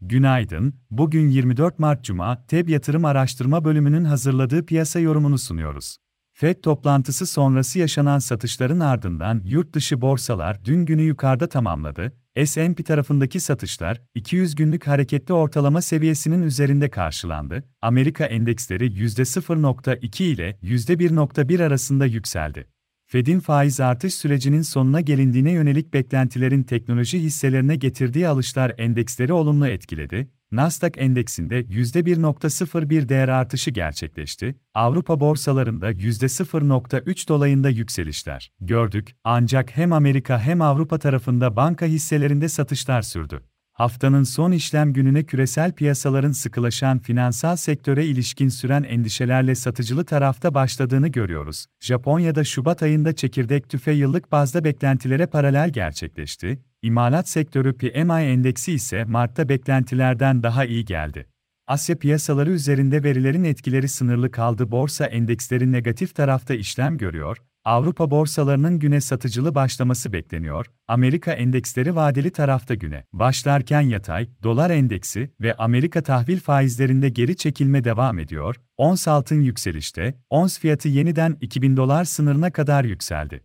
Günaydın, bugün 24 Mart Cuma, TEB Yatırım Araştırma Bölümünün hazırladığı piyasa yorumunu sunuyoruz. FED toplantısı sonrası yaşanan satışların ardından yurt dışı borsalar dün günü yukarıda tamamladı. S&P tarafındaki satışlar 200 günlük hareketli ortalama seviyesinin üzerinde karşılandı. Amerika endeksleri %0.2 ile %1.1 arasında yükseldi. Fed'in faiz artış sürecinin sonuna gelindiğine yönelik beklentilerin teknoloji hisselerine getirdiği alışlar endeksleri olumlu etkiledi. Nasdaq endeksinde %1.01 değer artışı gerçekleşti. Avrupa borsalarında %0.3 dolayında yükselişler gördük. Ancak hem Amerika hem Avrupa tarafında banka hisselerinde satışlar sürdü. Haftanın son işlem gününe küresel piyasaların sıkılaşan finansal sektöre ilişkin süren endişelerle satıcılı tarafta başladığını görüyoruz. Japonya'da Şubat ayında çekirdek tüfe yıllık bazda beklentilere paralel gerçekleşti. İmalat sektörü PMI endeksi ise Mart'ta beklentilerden daha iyi geldi. Asya piyasaları üzerinde verilerin etkileri sınırlı kaldı. Borsa endeksleri negatif tarafta işlem görüyor, Avrupa borsalarının güne satıcılı başlaması bekleniyor. Amerika endeksleri vadeli tarafta güne başlarken yatay, dolar endeksi ve Amerika tahvil faizlerinde geri çekilme devam ediyor. Ons altın yükselişte, ons fiyatı yeniden 2000 dolar sınırına kadar yükseldi.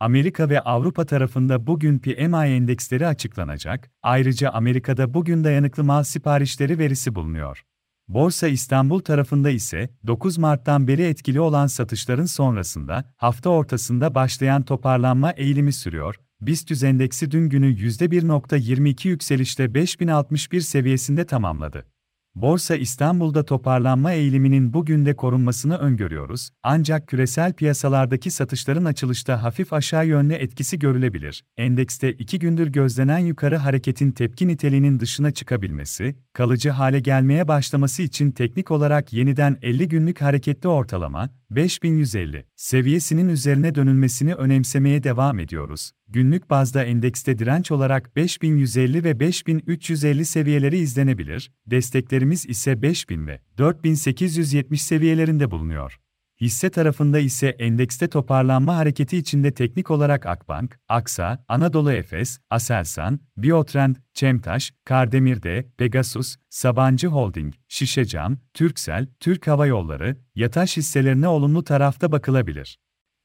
Amerika ve Avrupa tarafında bugün PMI endeksleri açıklanacak. Ayrıca Amerika'da bugün dayanıklı mal siparişleri verisi bulunuyor. Borsa İstanbul tarafında ise 9 Mart'tan beri etkili olan satışların sonrasında hafta ortasında başlayan toparlanma eğilimi sürüyor. BIST endeksi dün günü %1.22 yükselişte 5061 seviyesinde tamamladı. Borsa İstanbul'da toparlanma eğiliminin bugün de korunmasını öngörüyoruz, ancak küresel piyasalardaki satışların açılışta hafif aşağı yönlü etkisi görülebilir. Endekste iki gündür gözlenen yukarı hareketin tepki niteliğinin dışına çıkabilmesi, kalıcı hale gelmeye başlaması için teknik olarak yeniden 50 günlük hareketli ortalama, 5150 seviyesinin üzerine dönülmesini önemsemeye devam ediyoruz. Günlük bazda endekste direnç olarak 5150 ve 5350 seviyeleri izlenebilir, desteklerimiz ise 5000 ve 4870 seviyelerinde bulunuyor. Hisse tarafında ise endekste toparlanma hareketi içinde teknik olarak Akbank, Aksa, Anadolu Efes, Aselsan, Biotrend, Çemtaş, Kardemir'de, Pegasus, Sabancı Holding, Şişecam, Türksel, Türk Hava Yolları, Yataş hisselerine olumlu tarafta bakılabilir.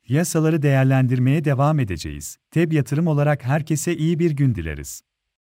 Yasaları değerlendirmeye devam edeceğiz. TEB yatırım olarak herkese iyi bir gün dileriz.